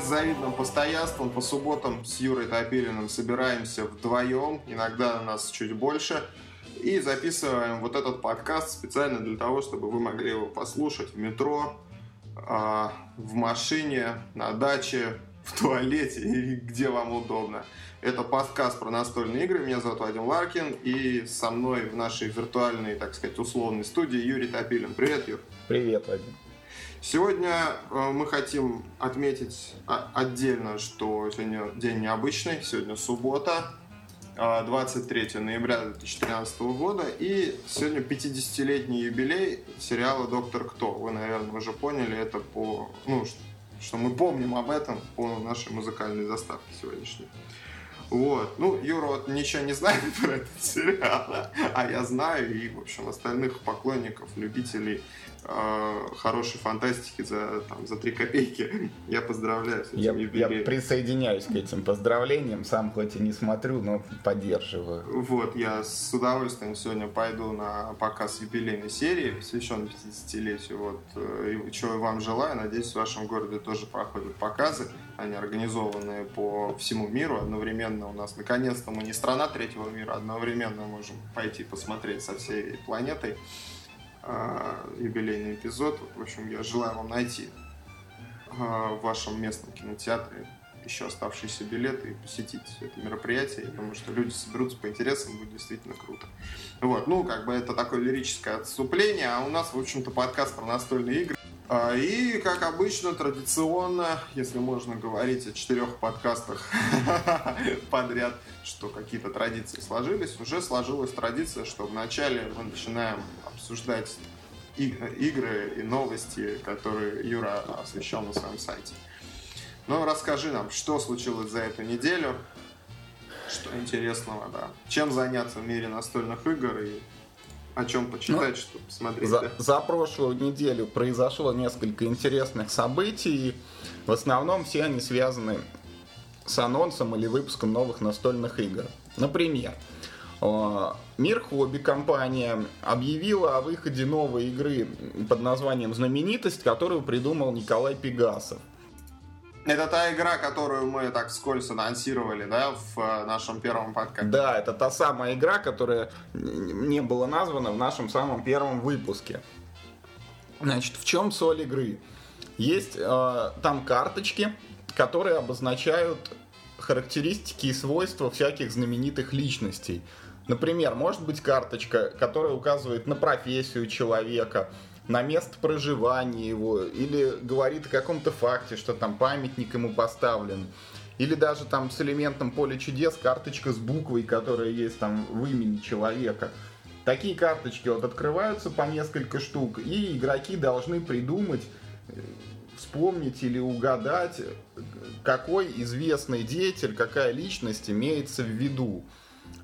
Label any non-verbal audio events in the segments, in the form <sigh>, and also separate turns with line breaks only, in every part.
С завидным постоянством по субботам с Юрой Топилиным собираемся вдвоем, иногда нас чуть больше, и записываем вот этот подкаст специально для того, чтобы вы могли его послушать в метро, а, в машине, на даче, <laughs> в туалете и где вам удобно. Это подкаст про настольные игры. Меня зовут Вадим Ларкин. И со мной в нашей виртуальной, так сказать, условной студии Юрий Топилин. Привет, Юр.
Привет, Вадим.
Сегодня э, мы хотим отметить отдельно, что сегодня день необычный. Сегодня суббота, 23 а, ноября 2013 года. И сегодня 50-летний юбилей сериала «Доктор Кто». Вы, наверное, уже поняли это по... Ну, что мы помним об этом по нашей музыкальной заставке сегодняшней. Вот. Ну, Юра вот ничего не знает <laughs> про этот сериал, а я знаю, и, в общем, остальных поклонников, любителей э, хорошей фантастики за, там, за 3 копейки. <laughs> Я поздравляю с этим
я, я присоединяюсь к этим поздравлениям, сам хоть и не смотрю, но поддерживаю.
Вот, я с удовольствием сегодня пойду на показ юбилейной серии, посвященной 50-летию. Вот, э, и чего вам желаю, надеюсь, в вашем городе тоже проходят показы. Они организованы по всему миру одновременно. У нас наконец-то мы не страна третьего мира, одновременно можем пойти посмотреть со всей планетой. А, юбилейный эпизод. В общем, я желаю вам найти а, в вашем местном кинотеатре еще оставшиеся билеты и посетить это мероприятие. Я думаю, что люди соберутся по интересам, будет действительно круто. Вот, ну, как бы это такое лирическое отступление, а у нас, в общем-то, подкаст про настольные игры. А, и, как обычно, традиционно, если можно говорить о четырех подкастах <laughs> подряд, что какие-то традиции сложились, уже сложилась традиция, что вначале мы начинаем обсуждать игры и новости, которые Юра освещал на своем сайте. Ну, расскажи нам, что случилось за эту неделю, что интересного, да. Чем заняться в мире настольных игр и о чем почитать, ну, что посмотреть.
За, да? за прошлую неделю произошло несколько интересных событий. В основном все они связаны с анонсом или выпуском новых настольных игр. Например, э, Мир Хобби компания объявила о выходе новой игры под названием «Знаменитость», которую придумал Николай Пегасов.
Это та игра, которую мы так вскользь анонсировали, да, в э, нашем первом подкасте.
Да, это та самая игра, которая не была названа в нашем самом первом выпуске. Значит, в чем соль игры? Есть э, там карточки, которые обозначают характеристики и свойства всяких знаменитых личностей. Например, может быть карточка, которая указывает на профессию человека, на место проживания его, или говорит о каком-то факте, что там памятник ему поставлен. Или даже там с элементом поля чудес карточка с буквой, которая есть там в имени человека. Такие карточки вот открываются по несколько штук, и игроки должны придумать, э, вспомнить или угадать, какой известный деятель, какая личность имеется в виду.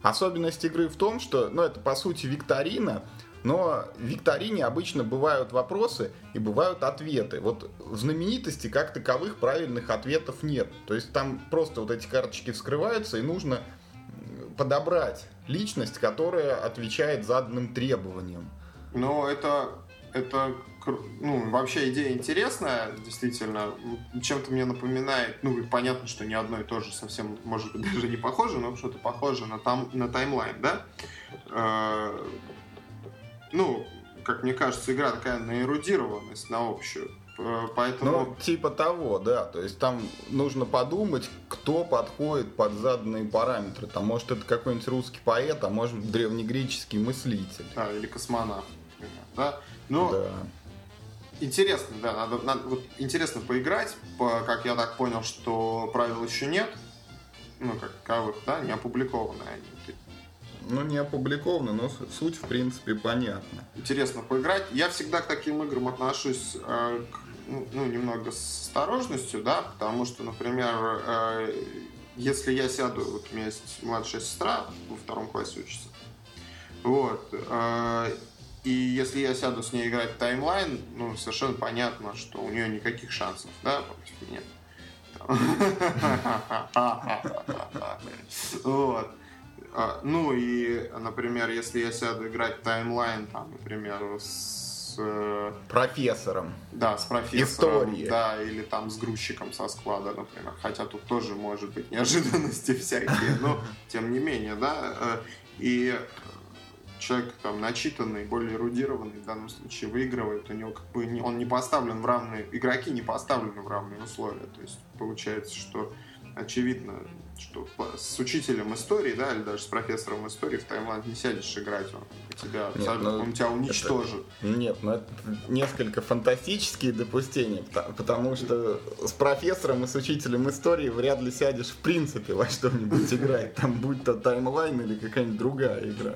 Особенность игры в том, что, ну, это по сути викторина, но в викторине обычно бывают вопросы и бывают ответы. Вот в знаменитости как таковых правильных ответов нет. То есть там просто вот эти карточки вскрываются и нужно подобрать личность, которая отвечает заданным требованиям.
Но это, это ну, вообще идея интересная, действительно. Чем-то мне напоминает, ну, понятно, что не одно и то же совсем, может быть, даже не похоже, но что-то похоже на, там, на таймлайн, да? Ну, как мне кажется, игра такая на эрудированность, на общую. Поэтому...
Ну, типа того, да. То есть там нужно подумать, кто подходит под заданные параметры. Там, может, это какой-нибудь русский поэт, а может, древнегреческий мыслитель.
А, или космонавт, да? Ну, да. Интересно, да, надо, надо вот интересно поиграть, по, как я так понял, что правил еще нет, ну, как таковых, да, не опубликованы они
ну, не опубликовано, но суть, в принципе, понятна.
Интересно поиграть. Я всегда к таким играм отношусь э, к, ну, ну, немного с осторожностью, да, потому что, например, э, если я сяду, вот у меня есть младшая сестра, во втором классе учится, вот, э, и если я сяду с ней играть в таймлайн, ну, совершенно понятно, что у нее никаких шансов, да, против меня. <laughs> Вот. А, ну и, например, если я сяду играть таймлайн, там, например, с э,
Профессором.
да, с профессором,
Истории.
да, или там с грузчиком со склада, например. Хотя тут тоже может быть неожиданности <laughs> всякие, но тем не менее, да. э, И человек там начитанный, более эрудированный в данном случае выигрывает, у него как бы не- он не поставлен в равные, игроки не поставлены в равные условия. То есть получается, что очевидно, что с учителем истории, да, или даже с профессором истории в Таиланд не сядешь играть, он тебя,
Нет,
абсолютно-
ну,
он тебя уничтожит.
Нет, ну это несколько фантастические допустения, пта- потому что с профессором и с учителем истории вряд ли сядешь в принципе во что-нибудь играть, там будь то таймлайн или какая-нибудь другая игра.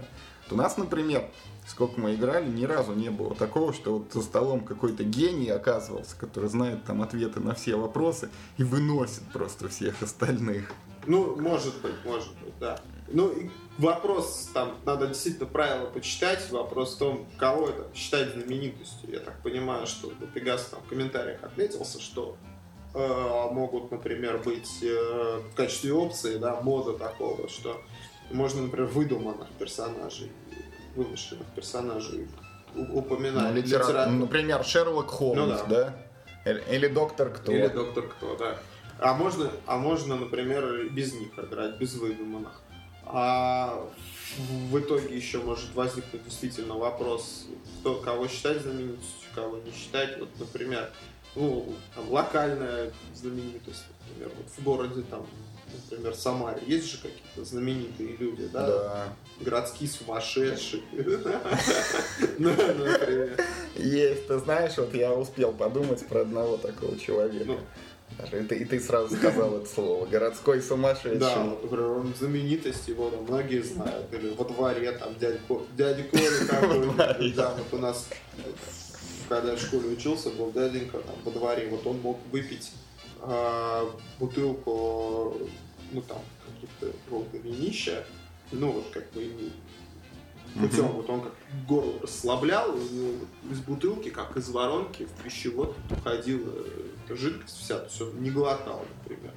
У нас, например, сколько мы играли, ни разу не было такого, что вот за столом какой-то гений оказывался, который знает там ответы на все вопросы и выносит просто всех остальных.
Ну, может быть, может быть, да. Ну, вопрос, там, надо действительно правила почитать, вопрос в том, кого это считать знаменитостью. Я так понимаю, что Пегас там в комментариях отметился, что э, могут, например, быть э, в качестве опции, да, мода такого, что можно, например, выдуманных персонажей, вымышленных персонажей упоминать.
Ну, литера-
Литера-
Например, Шерлок Холмс,
Ну да.
да? Или, или Доктор Кто.
Или доктор кто, да. А можно, а можно, например, без них играть, без выдуманных. А в итоге еще может возникнуть действительно вопрос, кто, кого считать знаменитостью, кого не считать. Вот, например, ну, там, локальная знаменитость, например, вот в городе там, например, Самаре, есть же какие-то знаменитые люди, да?
Да.
Городские сумасшедшие. <laughs> Ну.
Есть, ты знаешь, вот я успел подумать про одного такого человека. И, ты, и ты сразу сказал это слово. Городской сумасшедший.
Да, он знаменитость, его там многие знают. Или во дворе там дядя, Ко- дядя Коля <laughs> какой-нибудь. Да, вот у нас, э, когда я в школе учился, был дяденька там во дворе. Вот он мог выпить а, бутылку, ну там, каких-то волга винища, ну вот как бы путем, вот он как горло расслаблял, у него из бутылки, как из воронки, в пищевод уходила эта жидкость вся, то есть он не глотал, например.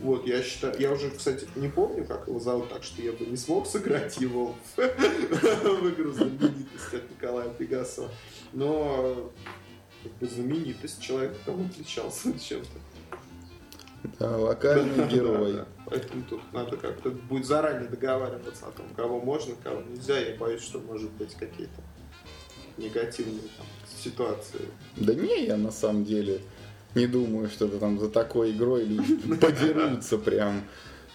Вот, я считаю, я уже, кстати, не помню, как его зовут, так что я бы не смог сыграть его в, <laughs> игру знаменитость от Николая Пегасова. Но как бы знаменитость человек там отличался <laughs> чем-то.
Да, локальный <laughs> герой.
Поэтому тут надо как-то будет заранее договариваться о том, кого можно, кого нельзя. Я боюсь, что может быть какие-то негативные там, ситуации.
Да не, я на самом деле не думаю, что это там за такой игрой люди <laughs> подерутся прям.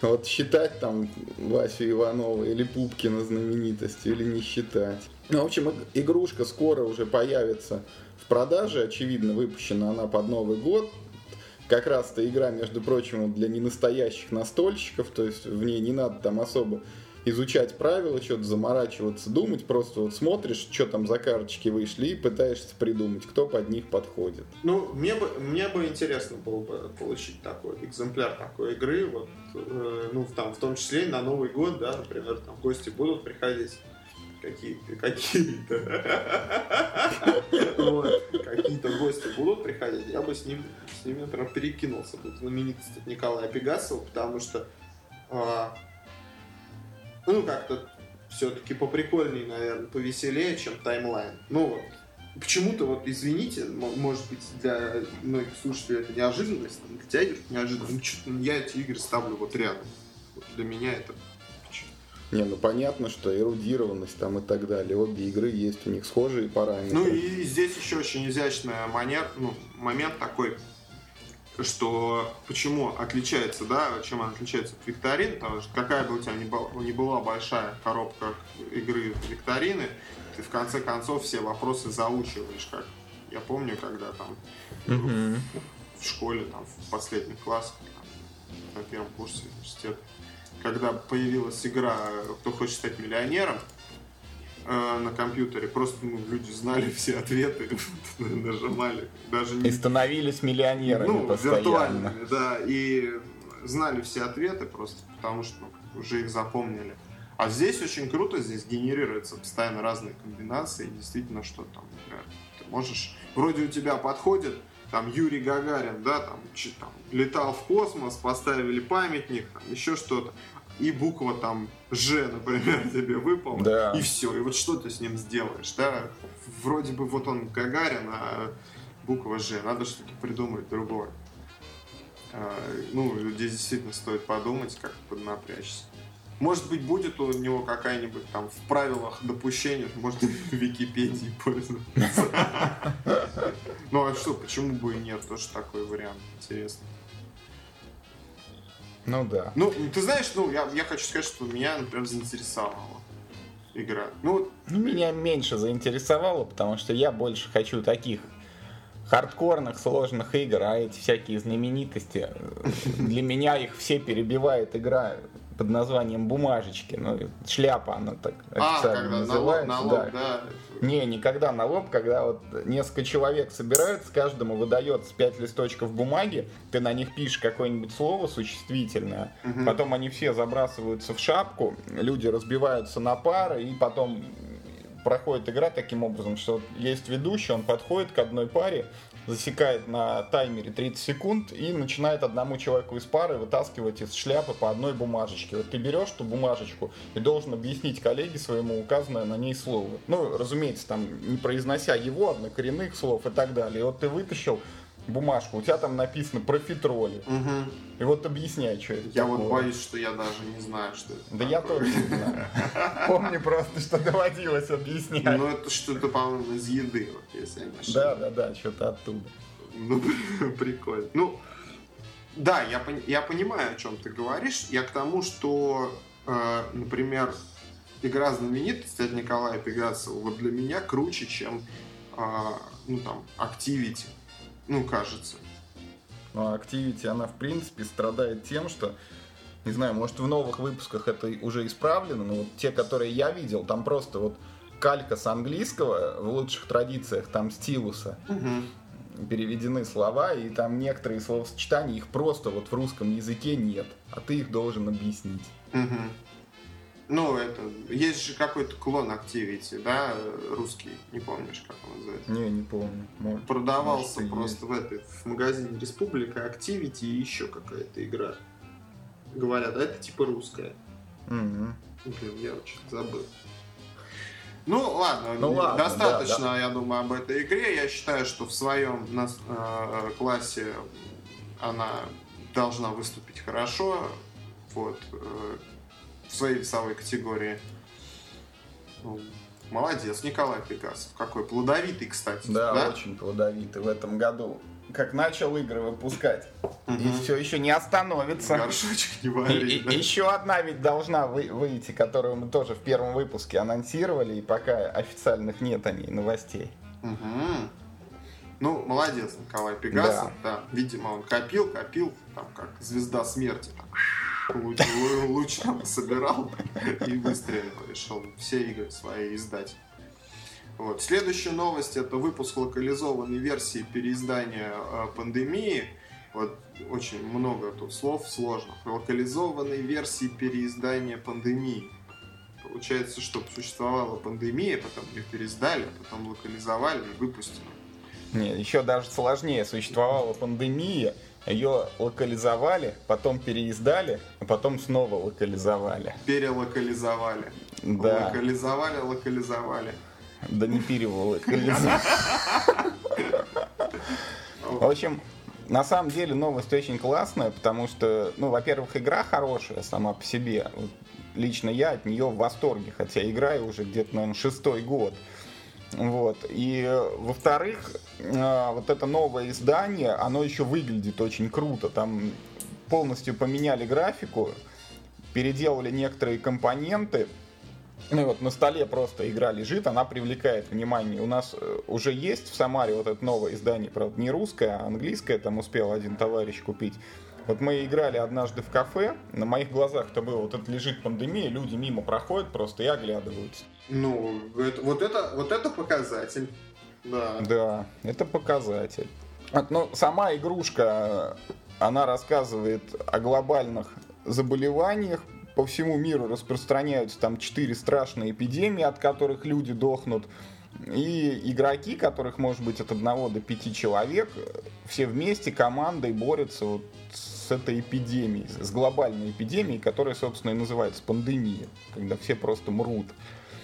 Вот считать там Васю Иванова или Пупкина знаменитостью или не считать. Ну, в общем, иг- игрушка скоро уже появится в продаже. Очевидно, выпущена она под Новый год. Как раз эта игра, между прочим, для ненастоящих настольщиков, то есть в ней не надо там особо изучать правила, что-то заморачиваться, думать, просто вот смотришь, что там за карточки вышли и пытаешься придумать, кто под них подходит.
Ну, мне бы, мне бы интересно было бы получить такой экземпляр такой игры, вот, э, ну, там, в том числе и на Новый год, да, например, там гости будут приходить какие-то, <laughs> какие-то, гости будут приходить, я бы с ним, с ними, например, перекинулся в знаменитость от Николая Пегасова, потому что, а, ну, как-то все-таки поприкольней, наверное, повеселее, чем таймлайн. Ну, вот, Почему-то, вот, извините, может быть, для многих слушателей это неожиданность, там, для тебя неожиданно. Ну, чё-то я эти игры ставлю вот рядом. Вот для меня это...
Не, ну понятно, что эрудированность там и так далее. Обе игры есть у них схожие параметры.
Ну и здесь еще очень изящный манер, ну, момент такой, что почему отличается, да, чем она отличается от викторин, потому что какая бы у тебя ни была, ни была большая коробка игры викторины, ты в конце концов все вопросы заучиваешь, как я помню, когда там
Мгм.
в школе, там, в последних классах, там, на первом курсе университета, когда появилась игра «Кто хочет стать миллионером», э, на компьютере, просто ну, люди знали <laughs> все ответы, <laughs> нажимали, даже
И
не
становились миллионерами
ну,
постоянно.
виртуальными, да, и знали все ответы просто потому, что уже их запомнили. А здесь очень круто, здесь генерируются постоянно разные комбинации, и действительно, что там, например, ты можешь, вроде у тебя подходит, там, Юрий Гагарин, да, там, чи- там, летал в космос, поставили памятник, там, еще что-то. и буква там Ж, например, <laughs> тебе выпала,
Да.
и все, и вот что ты с ним сделаешь, да? Вроде бы вот он Гагарин, а буква Ж, надо что-то придумать другое. А, Ну, здесь действительно стоит подумать, как поднапрячься. Может быть, будет у него какая-нибудь там в правилах допущения, может, в Википедии пользоваться. Ну а что, почему бы и нет? Тоже такой вариант интересный.
Ну да.
Ну, ты знаешь, ну, я, я хочу сказать, что меня, например, заинтересовала игра. Ну,
Ну, Меня меньше заинтересовало, потому что я больше хочу таких хардкорных, сложных игр, а эти всякие знаменитости, для меня их все перебивает игра под названием «Бумажечки». Ну, шляпа она так
а,
официально
налог,
называется.
налог,
да.
да.
Не, никогда на лоб, когда вот несколько человек собираются, каждому выдается 5 листочков бумаги, ты на них пишешь какое-нибудь слово существительное,
Мгм.
потом они все забрасываются в шапку, люди разбиваются на пары, и потом проходит игра таким образом, что есть ведущий, он подходит к одной паре, засекает на таймере 30 секунд и начинает одному человеку из пары вытаскивать из шляпы по одной бумажечке. Вот ты берешь ту бумажечку и должен объяснить коллеге своему указанное на ней слово. Ну, разумеется, там не произнося его однокоренных слов и так далее. И вот ты вытащил бумажку, у тебя там написано профитроли.
Мгм.
И вот объясняй, что это
Я вот
такое.
боюсь, что я даже не знаю, что это
Да я
такое.
тоже не знаю. <laughs> Помню просто, что доводилось объяснять.
Ну, это что-то, по-моему, из еды, вот, если я не ошибаюсь.
Да, да, да, что-то оттуда.
Ну, <laughs> прикольно. Ну, да, я, я понимаю, о чем ты говоришь. Я к тому, что, э, например, игра знаменитости от Николая Пегасова вот для меня круче, чем, э, ну, там, Activity. Ну, кажется.
Но Activity, она в принципе страдает тем, что, не знаю, может в новых выпусках это уже исправлено, но вот те, которые я видел, там просто вот калька с английского в лучших традициях, там стилуса, переведены слова, и там некоторые словосочетания, их просто вот в русском языке нет, а ты их должен объяснить.
Мгм. Ну, это... Есть же какой-то клон Activity, да, русский, не помнишь, как он называется?
Не, не помню. Может,
Продавался
может,
просто в этой в магазине Республика Activity и еще какая-то игра. Говорят, а это типа русская.
Мгм.
Блин, я очень забыл. Ну ладно,
Ну, ладно,
достаточно,
да,
я думаю, об этой игре. Я считаю, что в своем нас- э, классе она должна выступить хорошо. Вот. э, в своей весовой категории. Ну, молодец, Николай Пегасов. Какой плодовитый, кстати.
Да, очень плодовитый в этом году. Как начал игры выпускать. И все еще не остановится.
Горшочек не
И-
вари,
и-
да.
Еще одна ведь должна вы- выйти, которую мы тоже в первом выпуске анонсировали, и пока официальных нет о ней новостей.
Мгм. Ну, молодец, Николай Пегасов. Да. Видимо, он копил, копил, там как звезда смерти. Там, луч, лу- луч там собирал и выстрелил. Решил все игры свои издать. Вот. Следующая новость это выпуск локализованной версии переиздания э, пандемии. Вот очень много тут слов сложных. Локализованной версии переиздания пандемии. Получается, что существовала пандемия, потом ее переиздали, потом локализовали и выпустили.
Не, еще даже сложнее. Существовала пандемия, ее локализовали, потом переиздали, а потом снова локализовали.
Перелокализовали.
Да,
Локализовали, локализовали.
да не переволокализовали. В общем, на самом деле новость очень классная, потому что, ну, во-первых, игра хорошая сама по себе. Лично я от нее в восторге, хотя играю уже где-то, наверное, шестой год. Вот. И, во-вторых, э, вот это новое издание, оно еще выглядит очень круто. Там полностью поменяли графику, переделали некоторые компоненты. Ну и вот на столе просто игра лежит, она привлекает внимание. У нас э, уже есть в Самаре вот это новое издание, правда, не русское, а английское, там успел один товарищ купить. Вот мы играли однажды в кафе, на моих глазах это было, вот это лежит пандемия, люди мимо проходят просто и оглядываются.
Ну, это- вот, это, вот это показатель. Да.
Да, это показатель. Вот, ну, сама игрушка, она рассказывает о глобальных заболеваниях. По всему миру распространяются там четыре страшные эпидемии, от которых люди дохнут. И игроки, которых может быть от одного до пяти человек, все вместе командой борются вот с этой эпидемией, с глобальной эпидемией, которая, собственно, и называется пандемия, когда все просто мрут.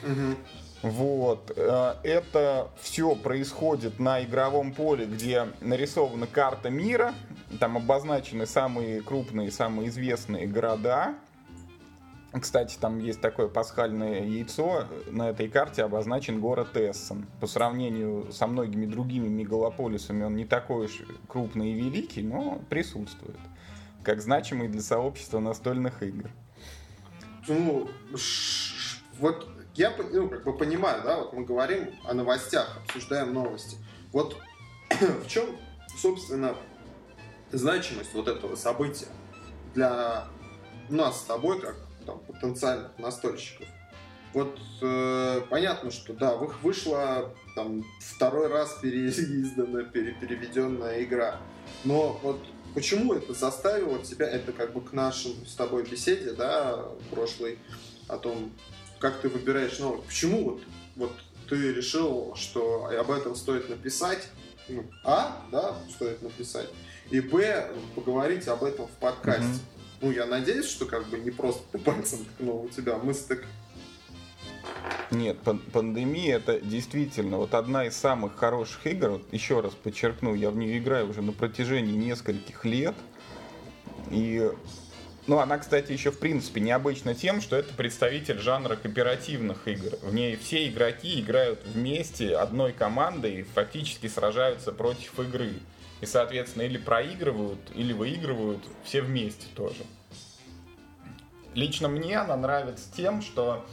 Угу. Вот. Э, это все происходит на игровом поле, где нарисована карта мира, там обозначены самые крупные, самые известные города. Кстати, там есть такое пасхальное яйцо. На этой карте обозначен город Эссен. По сравнению со многими другими мегалополисами он не такой уж крупный и великий, но присутствует. Как значимый для сообщества настольных игр.
Ну, вот я ну, как бы понимаю, да, вот мы говорим о новостях, обсуждаем новости. Вот <clears throat> в чем, собственно, значимость вот этого события для нас с тобой, как там, потенциальных настольщиков? Вот э, понятно, что да, вышла там второй раз переизданная, пере, переведенная игра. Но вот почему это заставило тебя, это как бы к нашим с тобой беседе, да, прошлой, о том, как ты выбираешь новость. Почему вот, вот ты решил, что об этом стоит написать? Ну, а, да, стоит написать. И Б, поговорить об этом в подкасте. Mm-hmm. Ну, я надеюсь, что как бы не просто ты <laughs> пальцем ткнул у тебя мысль так
нет, пандемия это действительно вот одна из самых хороших игр. Вот еще раз подчеркну, я в нее играю уже на протяжении нескольких лет. И ну, она, кстати, еще в принципе необычна тем, что это представитель жанра кооперативных игр. В ней все игроки играют вместе одной командой и фактически сражаются против игры. И, соответственно, или проигрывают, или выигрывают все вместе тоже. Лично мне она нравится тем, что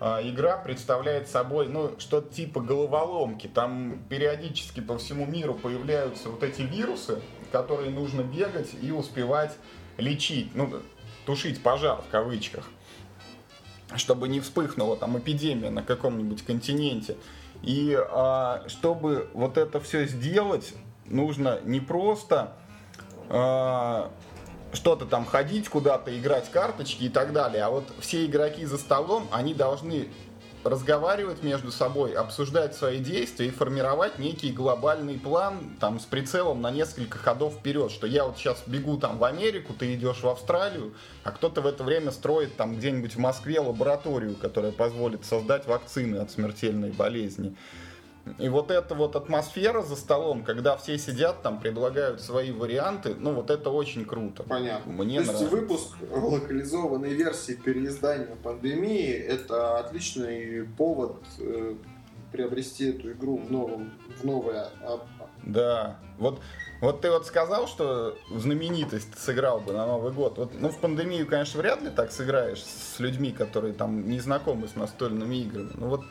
игра представляет собой ну, что-то типа головоломки. Там периодически по всему миру появляются вот эти вирусы, которые нужно бегать и успевать лечить, ну, тушить пожар в кавычках, чтобы не вспыхнула там эпидемия на каком-нибудь континенте. И а, чтобы вот это все сделать, нужно не просто а, что-то там ходить куда-то, играть карточки и так далее, а вот все игроки за столом, они должны разговаривать между собой, обсуждать свои действия и формировать некий глобальный план там с прицелом на несколько ходов вперед, что я вот сейчас бегу там в Америку, ты идешь в Австралию, а кто-то в это время строит там где-нибудь в Москве лабораторию, которая позволит создать вакцины от смертельной болезни. И вот эта вот атмосфера за столом, когда все сидят там, предлагают свои варианты, ну вот это очень круто.
Понятно. Мне То нравится. есть выпуск локализованной версии переиздания пандемии это отличный повод э, приобрести эту игру в новом, в новое.
Да. Вот вот ты вот сказал, что знаменитость сыграл бы на Новый год. Вот, ну, в пандемию, конечно, вряд ли так сыграешь с людьми, которые там не знакомы с настольными играми. Ну вот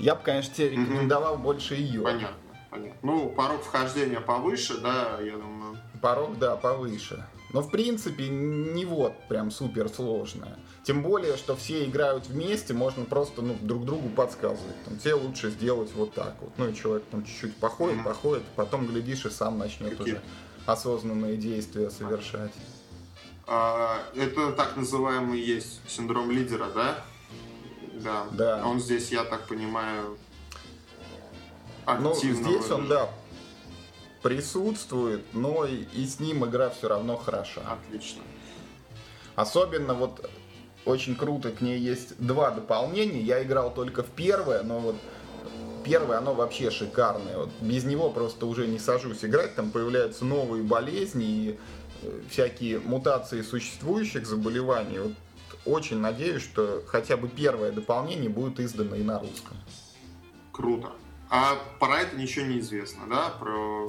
я бы, конечно, тебе рекомендовал mm-hmm. больше ее.
Понятно, понятно. Ну, порог вхождения повыше, да, я думаю.
Порог, да, повыше. Но, в принципе, не вот прям супер сложное. Тем более, что все играют вместе, можно просто ну, друг другу подсказывать. Там, тебе лучше сделать вот так вот. Ну и человек там чуть-чуть походит, mm-hmm. походит, потом, глядишь, и сам начнет Какие? уже осознанные действия совершать.
А, это так называемый есть синдром лидера, да? Да. да. Он здесь, я так понимаю,
активно. Ну, здесь он, да, присутствует, но и, и с ним игра все равно хороша.
Отлично.
Особенно вот очень круто, к ней есть два дополнения. Я играл только в первое, но вот первое, оно вообще шикарное. Вот без него просто уже не сажусь играть. Там появляются новые болезни и э, всякие мутации существующих заболеваний. Вот очень надеюсь, что хотя бы первое дополнение будет издано и на русском.
Круто. А про это ничего не известно, да? Про...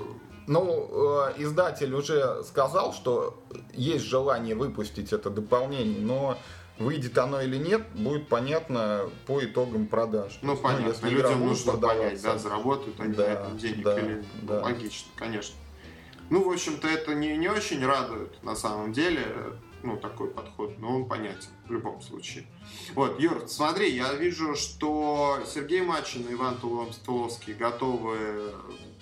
Ну, э, издатель уже сказал, что есть желание выпустить это дополнение, но выйдет оно или нет, будет понятно по итогам продаж.
Ну, понятно. Ну, если Людям нужно понять, да, заработают они да, на этом денег да, или... Да. Логично, конечно. Ну, в общем-то, это не, не очень радует на самом деле ну, такой подход, но он понятен в любом случае. Вот, Юр, смотри, я вижу, что Сергей Мачин и Иван Туловский готовы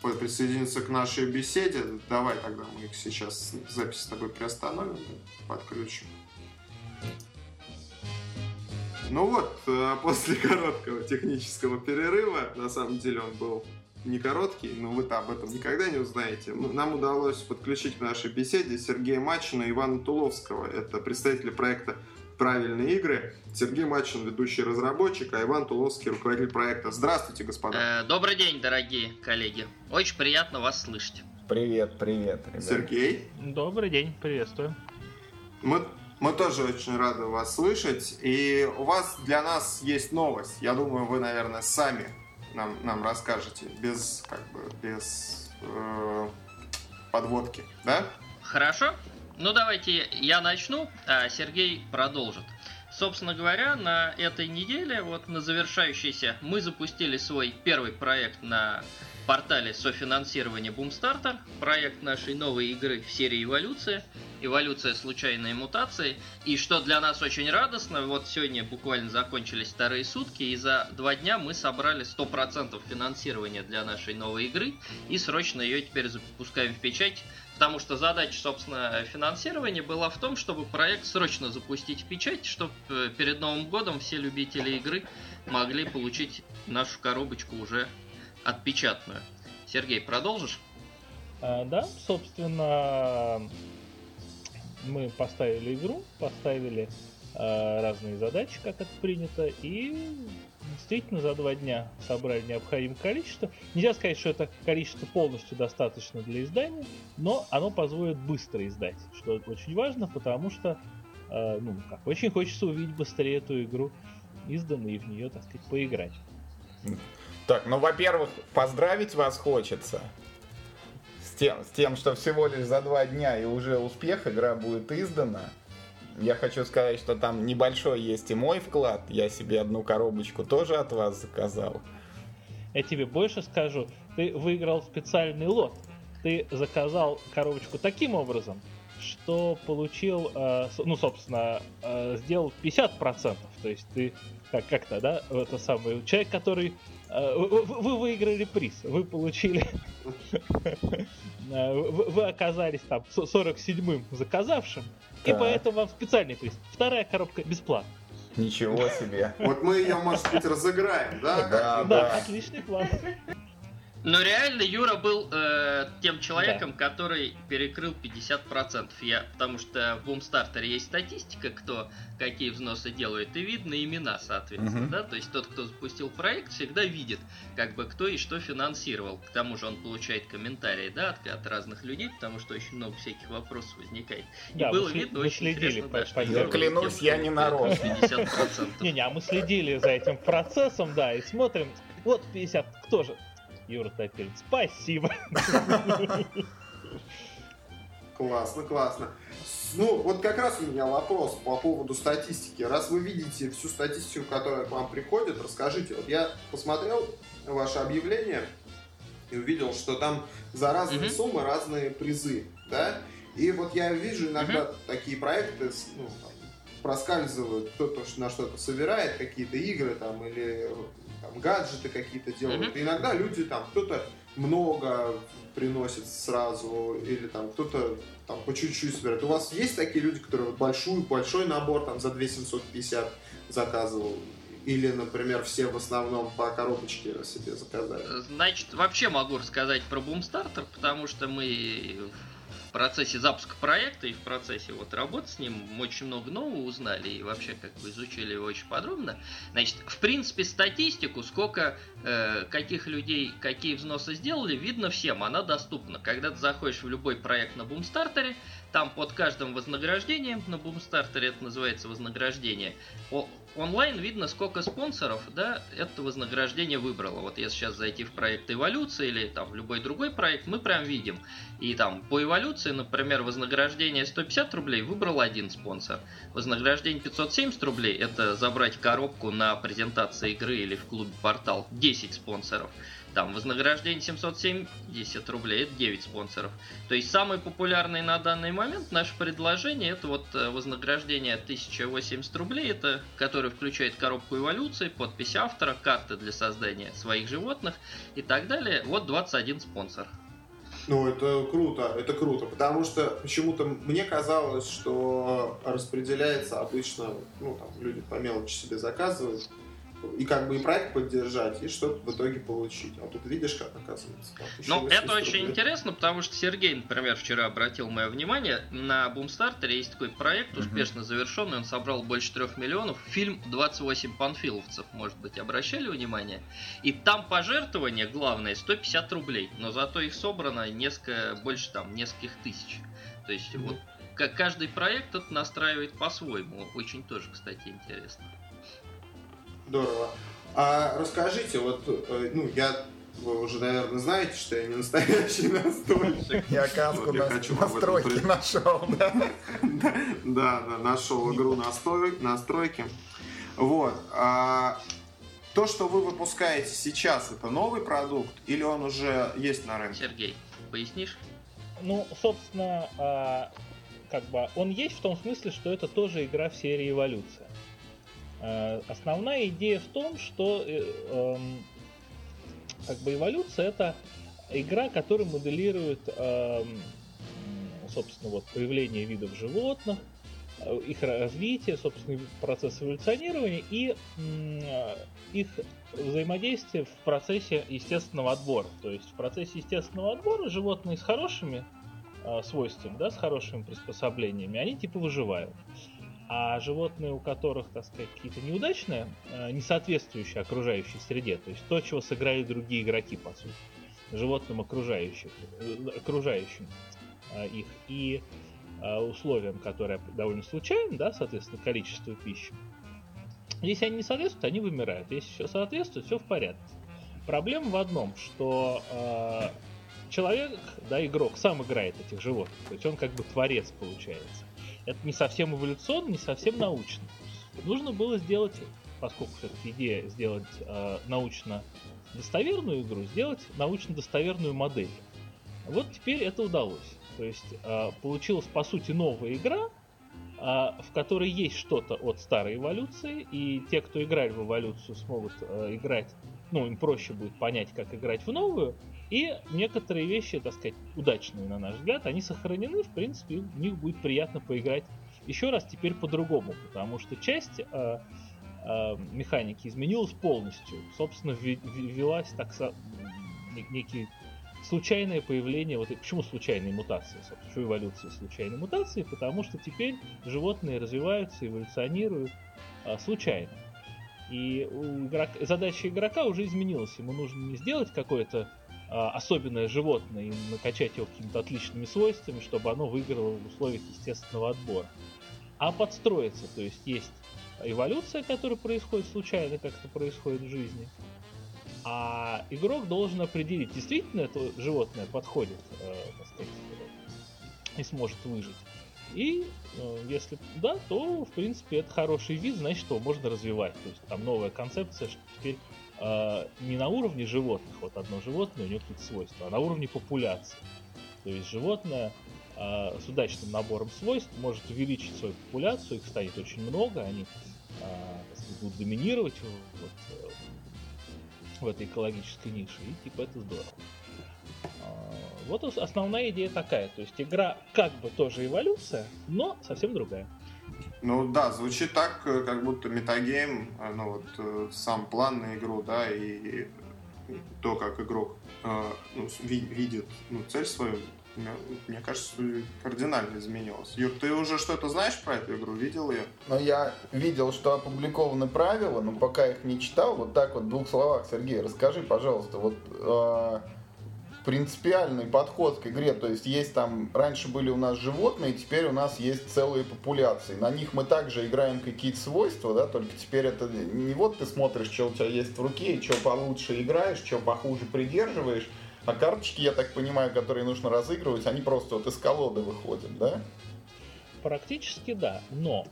присоединиться к нашей беседе. Давай тогда мы их сейчас запись с тобой приостановим, подключим. Ну вот, э, после <laughs> короткого технического перерыва, на самом деле он был не короткий, но вы-то об этом никогда не узнаете. Нам удалось подключить к нашей беседе Сергея Мачина и Ивана Туловского. Это представители проекта «Правильные игры». Сергей Мачин, ведущий разработчик, а Иван Туловский, руководитель проекта. Здравствуйте, господа.
Э, добрый день, дорогие коллеги. Очень приятно вас слышать.
Привет, привет,
ребят. Сергей.
Добрый день, приветствую.
Мы мы тоже очень рады вас слышать. И у вас для нас есть новость. Я думаю, вы, наверное, сами нам, нам расскажете, без, как бы, без э, подводки, да?
Хорошо. Ну, давайте я начну, а Сергей продолжит. Собственно говоря, на этой неделе, вот на завершающейся, мы запустили свой первый проект на портале софинансирования Boomstarter, проект нашей новой игры в серии «Эволюция», «Эволюция случайной мутации». И что для нас очень радостно, вот сегодня буквально закончились вторые сутки, и за два дня мы собрали 100% финансирования для нашей новой игры, и срочно ее теперь запускаем в печать, потому что задача, собственно, финансирования была в том, чтобы проект срочно запустить в печать, чтобы э, перед Новым годом все любители игры могли получить нашу коробочку уже отпечатанную. Сергей, продолжишь?
А, да, собственно, мы поставили игру, поставили а, разные задачи, как это принято, и действительно за два дня собрали необходимое количество. Нельзя сказать, что это количество полностью достаточно для издания, но оно позволит быстро издать, что очень важно, потому что э, ну, как, очень хочется увидеть быстрее эту игру изданную и в нее, так сказать, поиграть.
Так, ну, во-первых, поздравить вас хочется с тем, с тем, что всего лишь за два дня и уже успех, игра будет издана. Я хочу сказать, что там небольшой есть и мой вклад. Я себе одну коробочку тоже от вас заказал.
Я тебе больше скажу. Ты выиграл специальный лот. Ты заказал коробочку таким образом, что получил, э, ну, собственно, э, сделал 50%. То есть ты как, как-то, да, это самый человек, который Э, вы выиграли приз, вы получили, <laughs> э, вы оказались там 47-м заказавшим, и поэтому вам специальный приз. Вторая коробка бесплатно.
Ничего себе.
Вот мы ее, может быть, разыграем, да?
Да, да. Отличный план.
Но реально Юра был э, тем человеком, да. который перекрыл 50%. Я, потому что в Бумстартере есть статистика, кто какие взносы делает, и видно имена, соответственно. Угу. Да? То есть тот, кто запустил проект, всегда видит, как бы кто и что финансировал. К тому же он получает комментарии да, от, от разных людей, потому что очень много всяких вопросов возникает. И
да, было вы, видно, вы очень следили интересно, по, да,
что я клянусь, я не нарочно. <laughs>
Не-не, а мы следили за этим процессом, да, и смотрим, вот 50, кто же? Юра Топилин. Спасибо.
Классно, классно. Ну, вот как раз у меня вопрос по поводу статистики. Раз вы видите всю статистику, которая к вам приходит, расскажите. Вот я посмотрел ваше объявление и увидел, что там за разные mm-hmm. суммы разные призы, да? И вот я вижу иногда mm-hmm. такие проекты, ну, проскальзывают, кто-то на что-то собирает, какие-то игры там, или там, гаджеты какие-то делают. Mm-hmm. иногда люди там, кто-то много приносит сразу, или там кто-то там по чуть-чуть собирает. У вас есть такие люди, которые вот большой, большой набор там за 2750 заказывал? Или, например, все в основном по коробочке себе заказали?
Значит, вообще могу рассказать про Boomstarter, потому что мы в процессе запуска проекта и в процессе вот работы с ним очень много нового узнали и вообще как бы изучили его очень подробно. Значит, в принципе, статистику, сколько э, каких людей какие взносы сделали, видно всем, она доступна. Когда ты заходишь в любой проект на Бумстартере, там под каждым вознаграждением, на Бумстартере это называется вознаграждение, онлайн видно, сколько спонсоров, да, это вознаграждение выбрало. Вот если сейчас зайти в проект эволюции или там в любой другой проект, мы прям видим. И там по эволюции, например, вознаграждение 150 рублей выбрал один спонсор. Вознаграждение 570 рублей это забрать коробку на презентации игры или в клубе портал 10 спонсоров. Там вознаграждение 770 рублей, это 9 спонсоров. То есть самый популярный на данный момент наше предложение это вот э, вознаграждение 1080 рублей, это который включает коробку эволюции, подпись автора, карты для создания своих животных и так далее. Вот 21 спонсор.
Ну, это круто, это круто, потому что почему-то мне казалось, что распределяется обычно, ну, там, люди по мелочи себе заказывают, и как бы и проект поддержать, и что-то в итоге получить. А тут видишь, как оказывается. Как
ну, это очень рублей. интересно, потому что Сергей, например, вчера обратил мое внимание, на Бумстартере есть такой проект, успешно завершенный, он собрал больше трех миллионов, фильм «28 панфиловцев», может быть, обращали внимание? И там пожертвование, главное, 150 рублей, но зато их собрано несколько, больше там, нескольких тысяч. То есть, mm-hmm. вот каждый проект это настраивает по-своему. Очень тоже, кстати, интересно.
Здорово. А расскажите, вот, э, ну, я вы уже, наверное, знаете, что я не настоящий <laughs> настольщик.
Я каску на настройки нашел, <laughs> да?
Да, да, нашел игру настройки. Вот. А то, что вы выпускаете сейчас, это новый продукт или он уже есть на рынке?
Сергей, пояснишь?
Ну, собственно, а, как бы он есть в том смысле, что это тоже игра в серии эволюция. Э, основная идея в том, что э, эм, как бы эволюция это игра, которая моделирует, эм, собственно, вот появление видов животных, э, их развитие, собственно, процесс эволюционирования и их взаимодействие в процессе естественного отбора. То есть в процессе естественного отбора животные с хорошими свойствами, да, с хорошими приспособлениями, они типа выживают. А животные, у которых, так сказать, какие-то неудачные, э, не соответствующие окружающей среде, то есть то, чего сыграли другие игроки, по сути, животным окружающих, э, окружающим э, их, и условиям, которые довольно случайны, да, соответственно, количество пищи. Если они не соответствуют, они вымирают. Если все соответствует, все в порядке. Проблема в одном, что э, человек, да, игрок, сам играет этих животных. То есть он как бы творец получается это не совсем эволюционно, не совсем научно. Нужно было сделать, поскольку все-таки идея сделать э, научно достоверную игру, сделать научно достоверную модель. Вот теперь это удалось. То есть э, получилась по сути новая игра, э, в которой есть что-то от старой эволюции, и те, кто играли в эволюцию, смогут э, играть, ну, им проще будет понять, как играть в новую, и некоторые вещи, так сказать, удачные, на наш взгляд, они сохранены, в принципе, в них будет приятно поиграть еще раз теперь по-другому, потому что часть э, э, механики изменилась полностью. Собственно, ввелась так некий случайное появление, вот почему случайные мутации, собственно, почему эволюция случайной мутации, потому что теперь животные развиваются, эволюционируют э, случайно. И игрок... задача игрока уже изменилась. Ему нужно не сделать какое-то а, особенное животное и накачать его какими-то отличными свойствами, чтобы оно выиграло в условиях естественного отбора. А подстроиться, то есть есть эволюция, которая происходит случайно, как это происходит в жизни, а игрок должен определить, действительно это животное подходит, э, сказать, и сможет выжить. И э, если да, то в принципе это хороший вид, значит его можно развивать. То есть там новая концепция, что теперь э, не на уровне животных, вот одно животное, у него какие-то свойства, а на уровне популяции. То есть животное э, с удачным набором свойств может увеличить свою популяцию, их станет очень много, они э, будут доминировать вот, э, в этой экологической нише, и типа это здорово. Э, вот основная идея такая, то есть игра как бы тоже эволюция, но совсем другая.
Ну да, звучит так, э, как будто метагейм, э, ну вот э, сам план на игру, да, и то, как игрок ну, видит ну, цель свою, мне кажется, кардинально изменилось. Юр, ты уже что-то знаешь про эту игру? Видел ее?
Ну, я видел, что опубликованы правила, но пока их не читал. Вот так вот в двух словах, Сергей, расскажи, пожалуйста, вот э, принципиальный подход к игре. То есть есть там, раньше были у нас животные, теперь у нас есть целые популяции. На них мы также играем какие-то свойства, да, только теперь это не вот ты смотришь, что у тебя есть в руке, и что получше играешь, что похуже придерживаешь, а карточки, я так понимаю, которые нужно разыгрывать, они просто вот из колоды выходят, да?
Практически да, но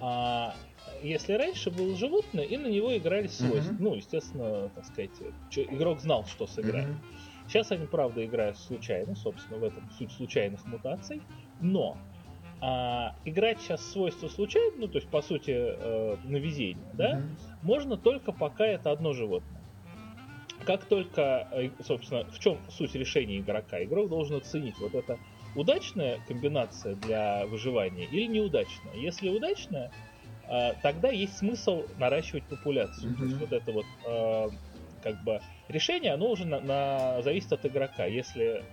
а, если раньше было животное, и на него играли свойства. Uh-huh. Ну, естественно, так сказать, игрок знал, что сыграть. Uh-huh. Сейчас они, правда, играют случайно, собственно, в этом суть случайных мутаций, но а, играть сейчас свойства случайно, ну, то есть, по сути, э, на везение, да, mm-hmm. можно только пока это одно животное. как только, э, собственно, в чем суть решения игрока? Игрок должен оценить вот это удачная комбинация для выживания или неудачная. Если удачная, э, тогда есть смысл наращивать популяцию. Mm-hmm. То есть вот это вот э, как бы решение, оно уже на, на, зависит от игрока. Если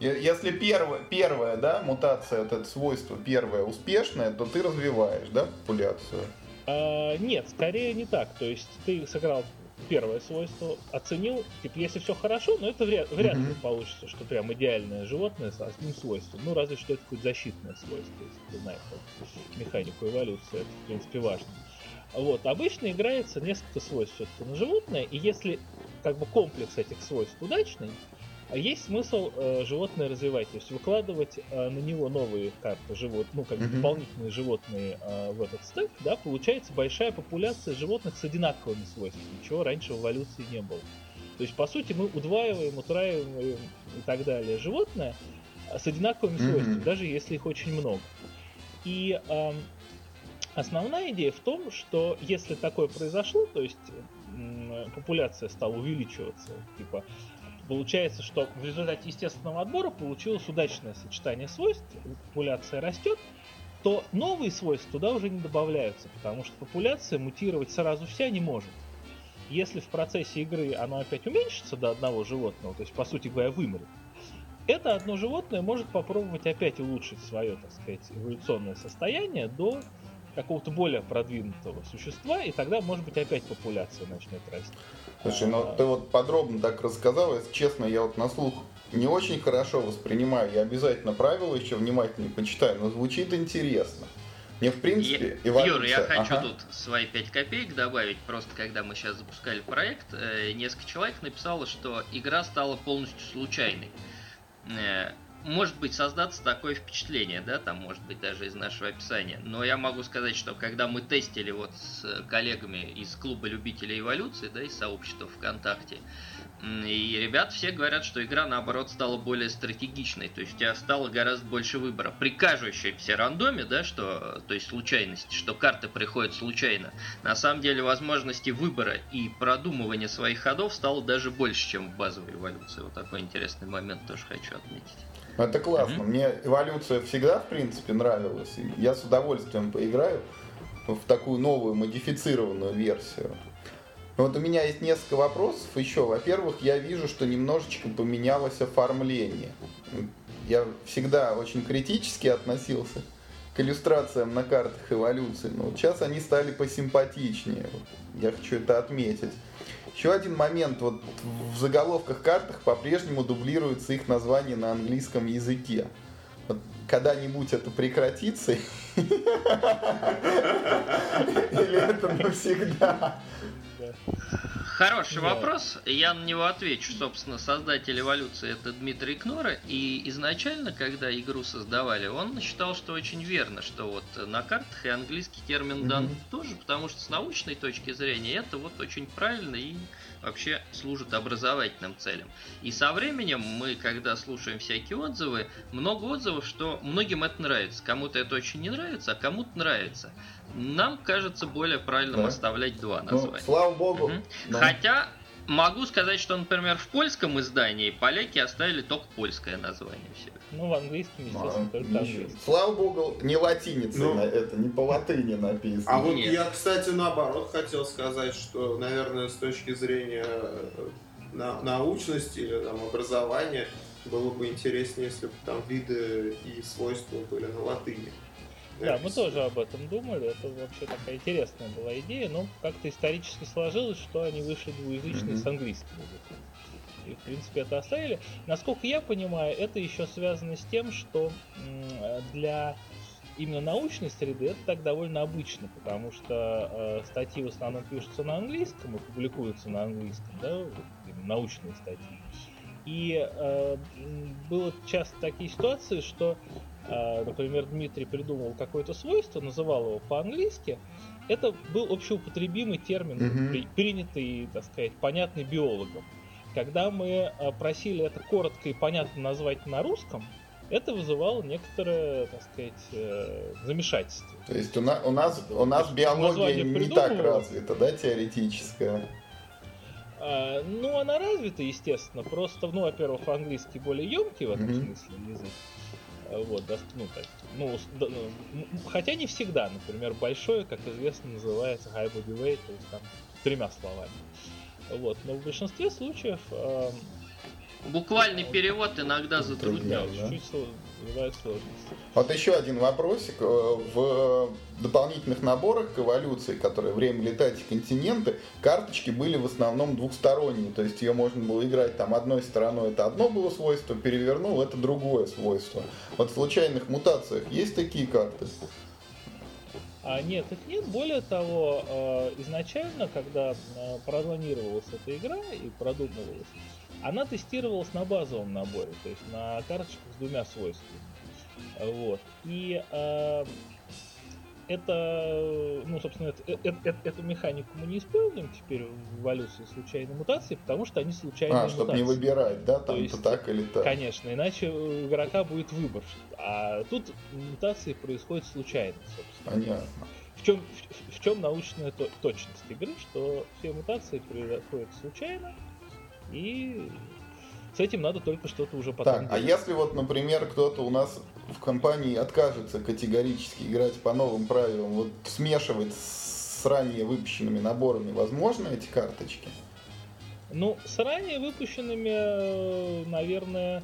если первая, первая да, мутация, вот это свойство первое успешное, то ты развиваешь, да, популяцию?
А, нет, скорее не так. То есть ты сыграл первое свойство, оценил, типа, если все хорошо, но это вряд, вряд ли получится, что прям идеальное животное с одним свойством. Ну, разве что это какое-то защитное свойство, если ты знаешь механику эволюции, это, в принципе, важно. Вот, обычно играется несколько свойств все-таки на животное, и если как бы комплекс этих свойств удачный, а есть смысл э, животное развивать, то есть выкладывать э, на него новые карты живот, ну как mm-hmm. дополнительные животные э, в этот стек, да, получается большая популяция животных с одинаковыми свойствами, чего раньше в эволюции не было. То есть по сути мы удваиваем, утраиваем и так далее животное с одинаковыми mm-hmm. свойствами, даже если их очень много. И э, основная идея в том, что если такое произошло, то есть популяция стала увеличиваться, типа Получается, что в результате естественного отбора получилось удачное сочетание свойств, популяция растет, то новые свойства туда уже не добавляются, потому что популяция мутировать сразу вся не может. Если в процессе игры оно опять уменьшится до одного животного, то есть, по сути говоря, вымрет, это одно животное может попробовать опять улучшить свое, так сказать, эволюционное состояние до какого-то более продвинутого существа, и тогда, может быть, опять популяция начнет расти.
Слушай, ну ты вот подробно так рассказал, если честно, я вот на слух не очень хорошо воспринимаю, я обязательно правила еще внимательнее почитаю, но звучит интересно. Мне в принципе
я, эволюция... Юр, я хочу ага. тут свои 5 копеек добавить. Просто когда мы сейчас запускали проект, э, несколько человек написало, что игра стала полностью случайной. Может быть создаться такое впечатление, да, там может быть даже из нашего описания. Но я могу сказать, что когда мы тестили вот с коллегами из клуба любителей эволюции, да, из сообщества ВКонтакте, и ребят все говорят, что игра наоборот стала более стратегичной, то есть у тебя стало гораздо больше выбора. При кажущемся рандоме, да, что, то есть случайности, что карты приходят случайно, на самом деле возможности выбора и продумывания своих ходов стало даже больше, чем в базовой эволюции. Вот такой интересный момент тоже хочу отметить.
Это классно. Mm-hmm. Мне эволюция всегда, в принципе, нравилась. Я с удовольствием поиграю в такую новую модифицированную версию. Вот у меня есть несколько вопросов еще. Во-первых, я вижу, что немножечко поменялось оформление. Я всегда очень критически относился к иллюстрациям на картах эволюции, но вот сейчас они стали посимпатичнее. Я хочу это отметить. Еще один момент, вот в заголовках картах по-прежнему дублируется их название на английском языке. Вот когда-нибудь это прекратится? <laughs> Или это навсегда?
Хороший да. вопрос. Я на него отвечу. Собственно, создатель эволюции это Дмитрий Кнора. И изначально, когда игру создавали, он считал, что очень верно, что вот на картах и английский термин дан mm-hmm. тоже, потому что с научной точки зрения это вот очень правильно и вообще служит образовательным целям. И со временем мы, когда слушаем всякие отзывы, много отзывов, что многим это нравится. Кому-то это очень не нравится, а кому-то нравится. Нам кажется более правильным да. оставлять два ну, названия.
Ну, слава богу. Угу.
Да. Хотя могу сказать, что, например, в польском издании поляки оставили только польское название себя.
Ну, в английском, естественно, а, только английском.
Слава богу, не латиницей, ну, это не по латыни написано.
А вот Нет. я, кстати, наоборот хотел сказать, что, наверное, с точки зрения э, на, научности или там, образования, было бы интереснее, если бы там виды и свойства были на латыни.
Да, мы тоже об этом думали. Это вообще такая интересная была идея, но как-то исторически сложилось, что они вышли двуязычные mm-hmm. с английским языком. И, в принципе, это оставили. Насколько я понимаю, это еще связано с тем, что для именно научной среды это так довольно обычно, потому что э, статьи в основном пишутся на английском и публикуются на английском, да, научные статьи. И э, было часто такие ситуации, что а, например, Дмитрий придумал какое-то свойство, называл его по-английски, это был общеупотребимый термин, mm-hmm. принятый, так сказать, понятный биологом. Когда мы а, просили это коротко и понятно назвать на русском, это вызывало некоторое, так сказать, э, замешательство.
То есть у, на, у нас, у нас биология не так развита, да, теоретическая?
А, ну, она развита, естественно. Просто, ну, во-первых, английский более емкий в этом
Мгм.
смысле язык. А, Вот, да, ну, так, ну, да, ну, хотя не всегда, например, большое, как известно, называется high body weight, то есть там тремя словами. Вот, но в большинстве случаев эм,
Буквальный перевод иногда затрудняет.
Затрудняет. Да.
чуть-чуть сло- бывают сложности.
Вот еще один вопросик. Э, В дополнительных наборах к эволюции, которые «Время летать» и «Континенты», карточки были в основном двухсторонние. То есть ее можно было играть там одной стороной, это одно было свойство, перевернул, это другое свойство. Вот в случайных мутациях есть такие карты?
А нет, их нет. Более того, э, изначально, когда э, планировалась эта игра и продумывалась, она тестировалась на базовом наборе, то есть на карточках с двумя свойствами. Вот. И э, это, ну, собственно, это- э- э- э- эту механику мы не используем теперь в эволюции случайной мутации, потому что они случайные
А, чтобы не выбирать, да, там
есть,
то так или так.
Конечно, иначе у игрока будет выбор. А тут мутации происходят случайно, собственно.
Понятно.
В чем, в, в чем научная то- точность игры, что все мутации происходят случайно, и с этим надо только что-то уже потом
Так, а
делать.
если вот, например, кто-то у нас в компании откажется категорически играть по новым правилам, вот смешивать с ранее выпущенными наборами, возможно эти карточки?
Ну, с ранее выпущенными, э, наверное,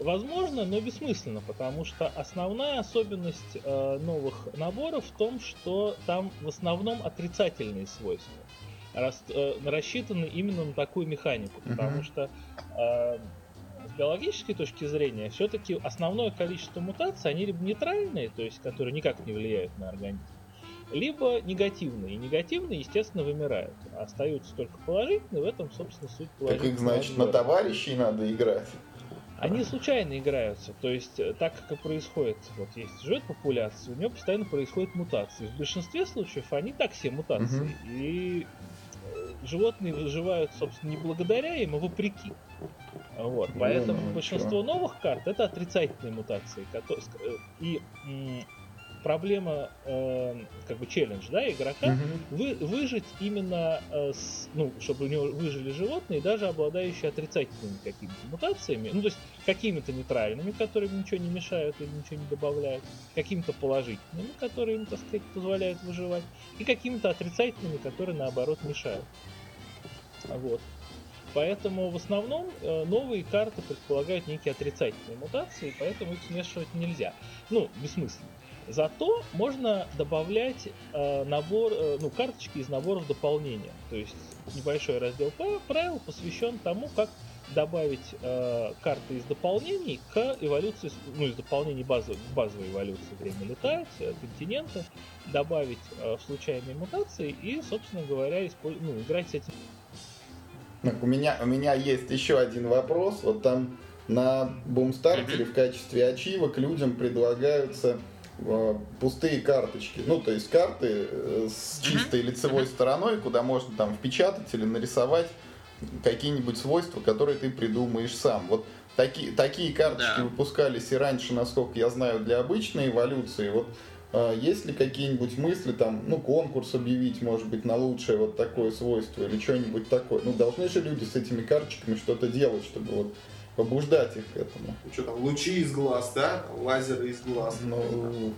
возможно, но бессмысленно, потому что основная особенность э, новых наборов в том, что там в основном отрицательные свойства. Рас- э, рассчитаны именно на такую механику, потому что э, с биологической точки зрения все-таки основное количество мутаций, они либо нейтральные, то есть которые никак не влияют на организм, либо негативные. И негативные, естественно, вымирают. А Остаются только положительные, в этом, собственно, суть
Так
положительного
их, значит, на товарищей надо играть.
Они случайно играются. То есть, э, так как и происходит, вот есть живет популяция, у нее постоянно происходят мутации. В большинстве случаев они так все мутации.
Мгм.
И э, животные выживают, собственно, не благодаря им, а вопреки. Вот,
Ну,
поэтому
ну,
большинство новых карт это отрицательные мутации. э, И проблема, э, как бы челлендж, да, игрока,
Мгм.
вы, выжить именно, э, с- ну, чтобы у него выжили животные, даже обладающие отрицательными какими-то мутациями, ну, то есть какими-то нейтральными, которые ничего не мешают или ничего не добавляют, какими-то положительными, которые им, так сказать, позволяют выживать, и какими-то отрицательными, которые, наоборот, мешают. Вот. Поэтому в основном э, новые карты предполагают некие отрицательные мутации, поэтому их смешивать нельзя. Ну, бессмысленно. Зато можно добавлять э, набор, э, ну, карточки из наборов дополнения. То есть небольшой раздел правил посвящен тому, как добавить э, карты из дополнений к эволюции, ну, из дополнений базовой, базовой эволюции время летать, э, континента, добавить э, в случайные мутации и, собственно говоря, исполь- ну, играть с этим.
Так, у меня, у меня есть еще один вопрос. Вот там на бумстартере в качестве ачивок людям предлагаются э, пустые карточки. Ну, то есть карты э, с чистой лицевой стороной, куда можно там впечатать или нарисовать какие-нибудь свойства, которые ты придумаешь сам. Вот такие, такие карточки
Да.
выпускались и раньше, насколько я знаю, для обычной эволюции. Вот есть ли какие-нибудь мысли, там, ну, конкурс объявить, может быть, на лучшее вот такое свойство или что-нибудь такое? Ну, должны же люди с этими карточками что-то делать, чтобы вот побуждать их к этому.
Что там, лучи из глаз, да? Лазеры из глаз.
Ну,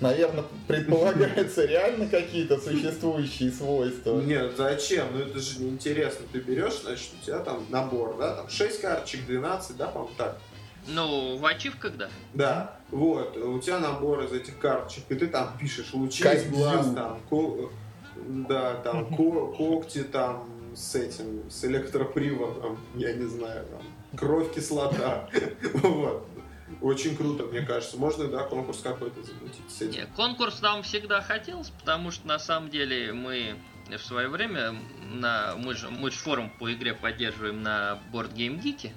наверное, предполагаются реально какие-то существующие свойства.
Нет, зачем? Ну это же неинтересно. Ты берешь, значит, у тебя там набор, да, там 6 карточек, 12, да, по-моему, так.
Ну, в ачивках, да.
Да, вот, у тебя набор из этих карточек, и ты там пишешь лучи из глаз, там, ко- да, там, <laughs> ко- когти там с этим, с электроприводом, я не знаю, там, кровь, кислота, <laughs> вот. Очень круто, мне кажется. Можно, да, конкурс какой-то замутить с этим.
Не, конкурс нам всегда хотелось, потому что на самом деле мы в свое время на мы же мы же форум по игре поддерживаем на Board Game Geek,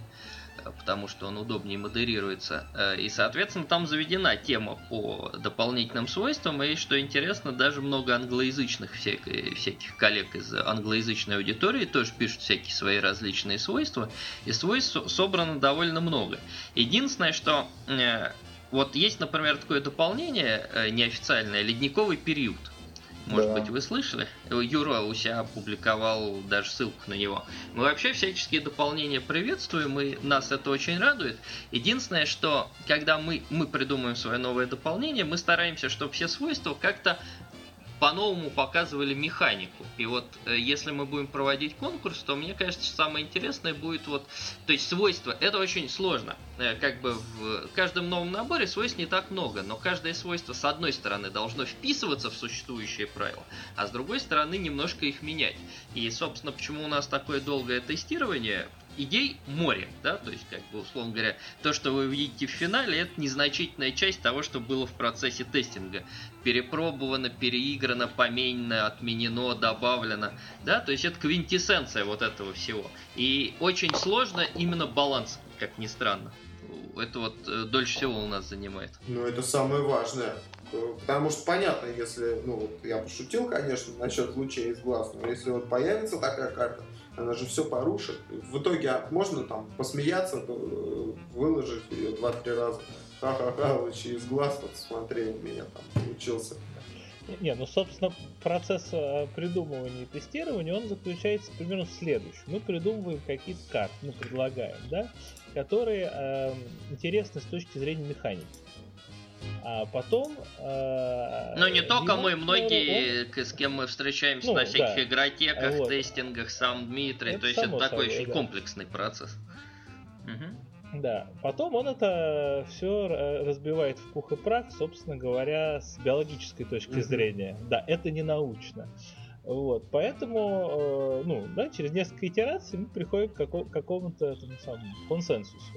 потому что он удобнее модерируется. Э, И, соответственно, там заведена тема по дополнительным свойствам. И, что интересно, даже много англоязычных всяких, всяких коллег из англоязычной аудитории тоже пишут всякие свои различные свойства. И свойств со- собрано довольно много. Единственное, что э, вот есть, например, такое дополнение э, неофициальное «Ледниковый период». Может да. быть, вы слышали? Юра у себя опубликовал даже ссылку на него. Мы вообще всяческие дополнения приветствуем, и нас это очень радует. Единственное, что когда мы, мы придумаем свое новое дополнение, мы стараемся, чтобы все свойства как-то по-новому показывали механику. И вот э, если мы будем проводить конкурс, то мне кажется, самое интересное будет вот, то есть свойства. Это очень сложно. Э, как бы в каждом новом наборе свойств не так много, но каждое свойство с одной стороны должно вписываться в существующие правила, а с другой стороны немножко их менять. И, собственно, почему у нас такое долгое тестирование, идей море, да, то есть, как бы, условно говоря, то, что вы видите в финале, это незначительная часть того, что было в процессе тестинга. Перепробовано, переиграно, поменено, отменено, добавлено, да, то есть это квинтэссенция вот этого всего. И очень сложно именно баланс, как ни странно. Это вот э, дольше всего у нас занимает.
Ну, это самое важное. Потому что понятно, если, ну, вот я пошутил, конечно, насчет лучей из глаз, но если вот появится такая карта, она же все порушит. В итоге а, можно там посмеяться, э, выложить ее два-три раза. Ха-ха-ха, лучи из глаз, вот смотри, у меня там получился.
Не, ну, собственно, процесс э, придумывания и тестирования, он заключается примерно в следующем. Мы придумываем какие-то карты, мы предлагаем, да, которые э, интересны с точки зрения механики. А потом...
Э, ну, не только мы, многие, он... с кем мы встречаемся ну, на всяких да. игротеках, вот. тестингах, сам Дмитрий, это то есть это такой собой, очень да. комплексный процесс.
Угу. Да, потом он это все разбивает в пух и прах, собственно говоря, с биологической точки угу. зрения. Да, это не научно. Вот, поэтому, э, ну, да, через несколько итераций мы приходим к какому-то самому консенсусу.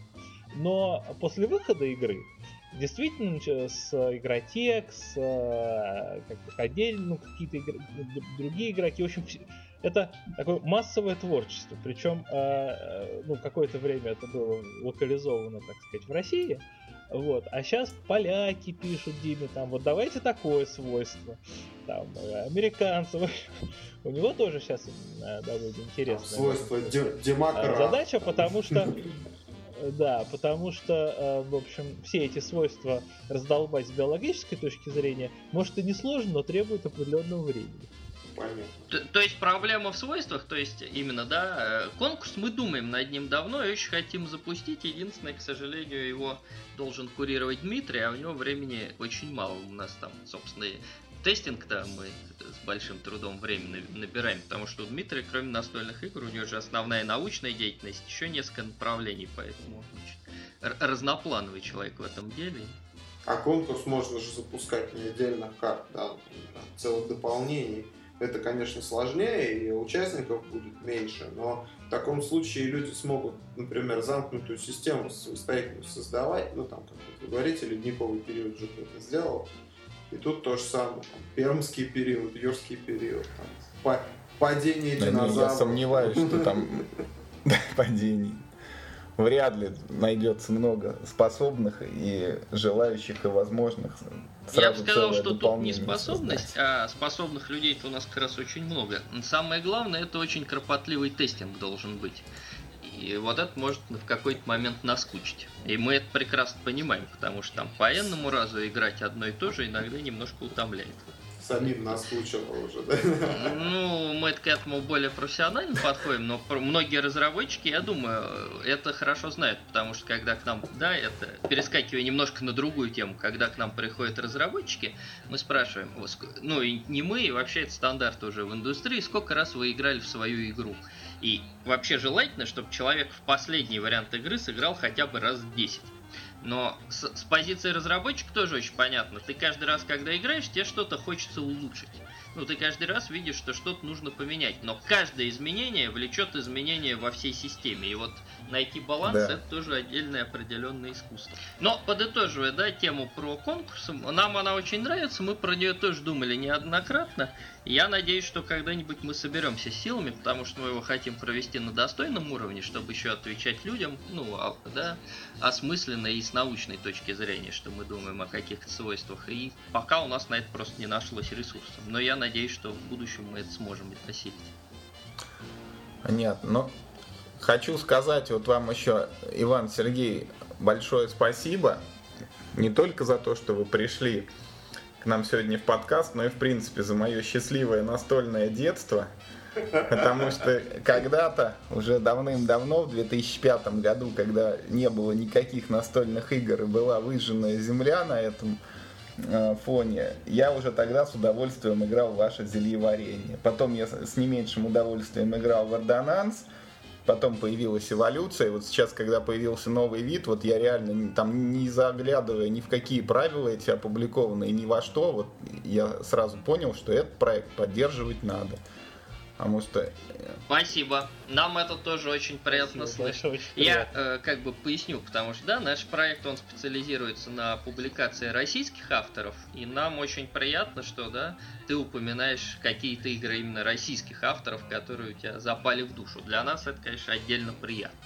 Но после выхода игры действительно с игротек, с э, как отдельно ну, какие-то игр... другие игроки. В общем, это такое массовое творчество. Причем э, э, ну, какое-то время это было локализовано, так сказать, в России. Вот. А сейчас поляки пишут Диме, там, вот давайте такое свойство. Там, американцы. У него тоже сейчас довольно интересно.
Свойство демократии.
Задача, потому что да, потому что, э, в общем, все эти свойства раздолбать с биологической точки зрения, может и не сложно, но требует определенного времени.
Понятно. То, то есть проблема в свойствах, то есть именно, да, э, конкурс мы думаем над ним давно и очень хотим запустить. Единственное, к сожалению, его должен курировать Дмитрий, а у него времени очень мало. У нас там, собственно, тестинг-то мы с большим трудом времени набираем, потому что у Дмитрия, кроме настольных игр, у него же основная научная деятельность, еще несколько направлений, поэтому он разноплановый человек в этом деле.
А конкурс можно же запускать не отдельно карт, да, целых дополнений. Это, конечно, сложнее, и участников будет меньше, но в таком случае люди смогут, например, замкнутую систему самостоятельно создавать, ну, там, как вы говорите, ледниковый период же кто-то сделал, и тут то же самое. Пермский период, юрский период, там, падение динозавров.
Я сомневаюсь, что там <laughs> <laughs> падений. Вряд ли найдется много способных и желающих и возможных.
Я бы сказал, что тут не способность, создать. а способных людей-то у нас как раз очень много. Самое главное, это очень кропотливый тестинг должен быть. И вот это может в какой-то момент наскучить. И мы это прекрасно понимаем, потому что там по энному разу играть одно и то же иногда немножко утомляет.
Самим наскучило уже, да?
Ну, мы к этому более профессионально подходим, но многие разработчики, я думаю, это хорошо знают, потому что когда к нам, да, это перескакивая немножко на другую тему, когда к нам приходят разработчики, мы спрашиваем, ну и не мы, и вообще это стандарт уже в индустрии, сколько раз вы играли в свою игру. И вообще желательно, чтобы человек в последний вариант игры сыграл хотя бы раз 10. Но с, с позиции разработчика тоже очень понятно. Ты каждый раз, когда играешь, тебе что-то хочется улучшить. Ну, ты каждый раз видишь, что что-то нужно поменять. Но каждое изменение влечет изменения во всей системе. И вот найти баланс да. это тоже отдельное определенное искусство. Но подытоживая, да, тему про конкурс, нам она очень нравится, мы про нее тоже думали неоднократно. Я надеюсь, что когда-нибудь мы соберемся силами, потому что мы его хотим провести на достойном уровне, чтобы еще отвечать людям, ну, а, да, осмысленно и с научной точки зрения, что мы думаем о каких-то свойствах. И пока у нас на это просто не нашлось ресурсов. Но я надеюсь, что в будущем мы это сможем осилить.
Понятно. Но хочу сказать вот вам еще, Иван Сергей, большое спасибо. Не только за то, что вы пришли к нам сегодня в подкаст, но и в принципе за мое счастливое настольное детство. Потому что когда-то, уже давным-давно, в 2005 году, когда не было никаких настольных игр и была выжженная земля на этом э, фоне, я уже тогда с удовольствием играл в ваше зелье варенье. Потом я с не меньшим удовольствием играл в Ордонанс, потом появилась эволюция, вот сейчас, когда появился новый вид, вот я реально там не заглядывая ни в какие правила эти опубликованные, ни во что, вот я сразу понял, что этот проект поддерживать надо. Потому что... Э,
Спасибо. Нам это тоже очень приятно Спасибо, слышать. Очень Я э, как бы поясню, потому что да, наш проект он специализируется на публикации российских авторов, и нам очень приятно, что да, ты упоминаешь какие-то игры именно российских авторов, которые у тебя запали в душу. Для нас это, конечно, отдельно приятно.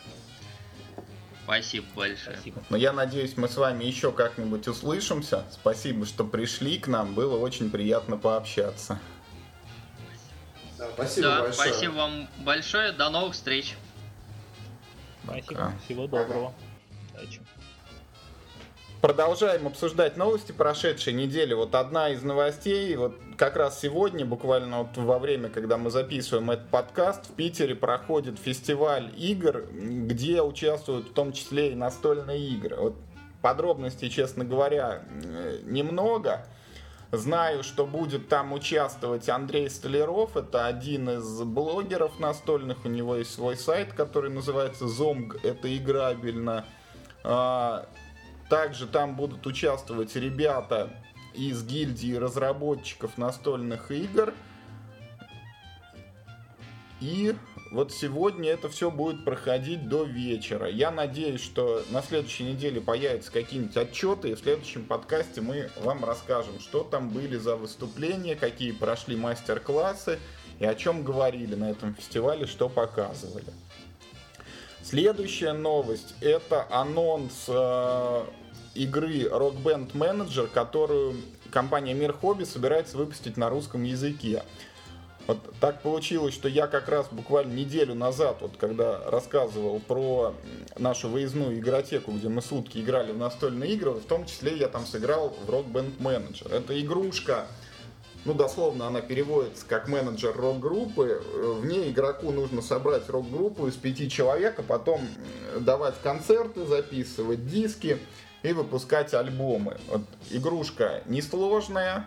Спасибо большое. Спасибо.
Но я надеюсь, мы с вами еще как-нибудь услышимся. Спасибо, что пришли к нам. Было очень приятно пообщаться.
Да, спасибо да, большое.
Спасибо вам большое. До новых встреч.
Спасибо. Пока. Всего доброго. Удачи.
Продолжаем обсуждать новости прошедшей недели. Вот одна из новостей, вот как раз сегодня, буквально вот во время, когда мы записываем этот подкаст, в Питере проходит фестиваль игр, где участвуют в том числе и настольные игры. Вот подробностей, честно говоря, немного. Знаю, что будет там участвовать Андрей Столяров. Это один из блогеров настольных. У него есть свой сайт, который называется Zomg. Это играбельно. А, также там будут участвовать ребята из гильдии разработчиков настольных игр. И вот сегодня это все будет проходить до вечера. Я надеюсь, что на следующей неделе появятся какие-нибудь отчеты, и в следующем подкасте мы вам расскажем, что там были за выступления, какие прошли мастер-классы и о чем говорили на этом фестивале, что показывали. Следующая новость это анонс э, игры Rock Band Manager, которую компания Мир Хобби собирается выпустить на русском языке. Вот так получилось, что я как раз буквально неделю назад, вот когда рассказывал про нашу выездную игротеку, где мы сутки играли в настольные игры, в том числе я там сыграл в Rock Band Manager. Это игрушка, ну дословно она переводится как менеджер рок-группы. В ней игроку нужно собрать рок-группу из пяти человек, а потом давать концерты, записывать диски и выпускать альбомы. Вот игрушка несложная,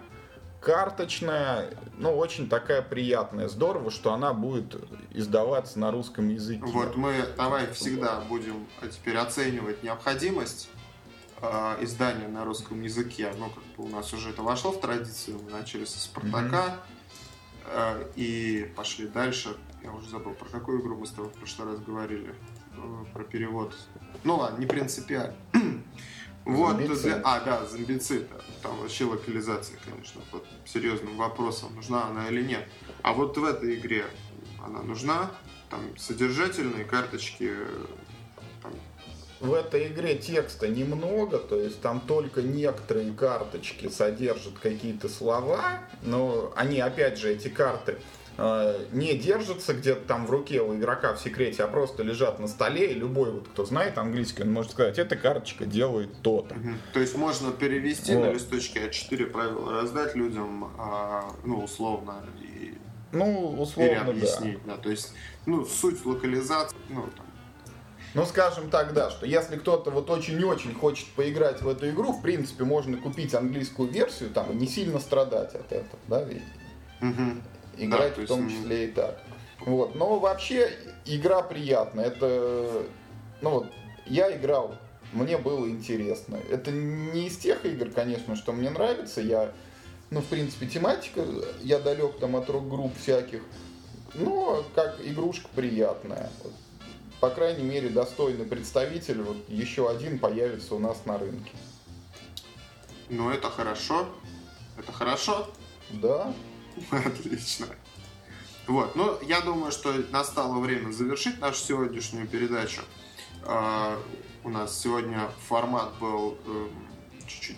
карточная, ну, очень такая приятная. Здорово, что она будет издаваться на русском языке.
Вот мы давай всегда будем теперь оценивать необходимость э, издания на русском языке. Ну, как бы у нас уже это вошло в традицию. Мы начали со Спартака mm-hmm. э, и пошли дальше. Я уже забыл, про какую игру мы с тобой в прошлый раз говорили. Э, про перевод. Ну ладно, не принципиально. <clears throat> Вот, зомбицид. а, да, зомбицид. Там вообще локализация, конечно, под серьезным вопросом, нужна она или нет. А вот в этой игре она нужна, там содержательные карточки,
там... В этой игре текста немного, то есть там только некоторые карточки содержат какие-то слова, но они, опять же, эти карты не держатся где-то там в руке у игрока в секрете, а просто лежат на столе, и любой, вот, кто знает английский, он может сказать, эта карточка делает то-то. Угу.
То есть можно перевести вот. на листочке А4 правила, раздать людям, а, ну, условно, и,
ну, условно,
объяснить. Да. да. То есть, ну, суть локализации, ну, там,
ну, скажем так, да, что если кто-то вот очень-очень хочет поиграть в эту игру, в принципе, можно купить английскую версию там и не сильно страдать от этого, да, ведь.
Угу
играть да, в том есть... числе и так. Вот. Но вообще игра приятная. Это, ну вот, я играл, мне было интересно. Это не из тех игр, конечно, что мне нравится. Я, ну, в принципе, тематика, я далек там от рок-групп всяких. Но как игрушка приятная. По крайней мере, достойный представитель, вот еще один появится у нас на рынке.
Ну, это хорошо. Это хорошо?
Да. <laughs>
Отлично. Вот, ну, я думаю, что настало время завершить нашу сегодняшнюю передачу. Uh, у нас сегодня формат был uh, чуть-чуть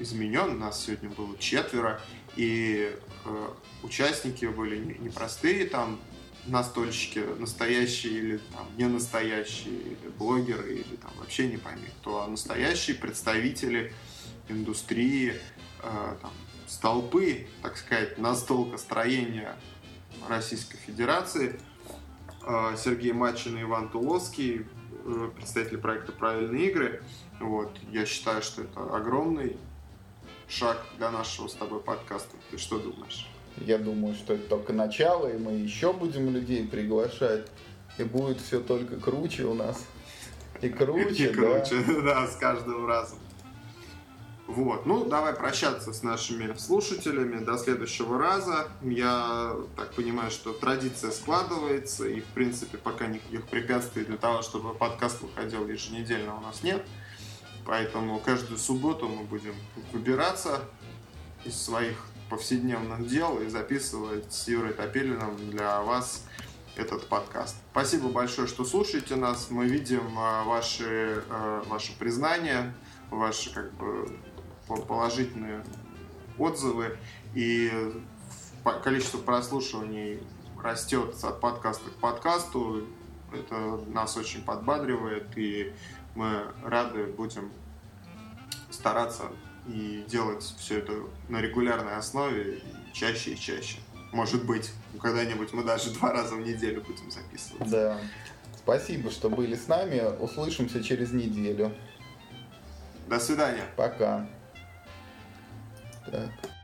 изменен, нас сегодня было четверо, и uh, участники были непростые, там настольщики, настоящие или там не настоящие, или блогеры, или там вообще не пойми кто, а настоящие представители индустрии, там, столпы, так сказать, настолка строения Российской Федерации. Э, Сергей Мачин и Иван Туловский, э, представители проекта «Правильные игры». Вот. Я считаю, что это огромный шаг для нашего с тобой подкаста. Ты что думаешь?
Я думаю, что это только начало, и мы еще будем людей приглашать. И будет все только круче у нас. И круче,
И круче, <laughs> да, с каждым разом. Вот, ну давай прощаться с нашими слушателями до следующего раза. Я так понимаю, что традиция складывается, и в принципе пока никаких препятствий для того, чтобы подкаст выходил еженедельно у нас нет. Поэтому каждую субботу мы будем выбираться из своих повседневных дел и записывать с Юрой Топилиным для вас этот подкаст. Спасибо большое, что слушаете нас. Мы видим а, ваши, а, ваши признания, ваши как бы положительные отзывы. И количество прослушиваний растет от подкаста к подкасту. Это нас очень подбадривает, и мы рады будем стараться и делать все это на регулярной основе чаще и чаще. Может быть, когда-нибудь мы даже два раза в неделю будем записывать.
Да. Спасибо, что были с нами. Услышимся через неделю.
До свидания.
Пока. Так.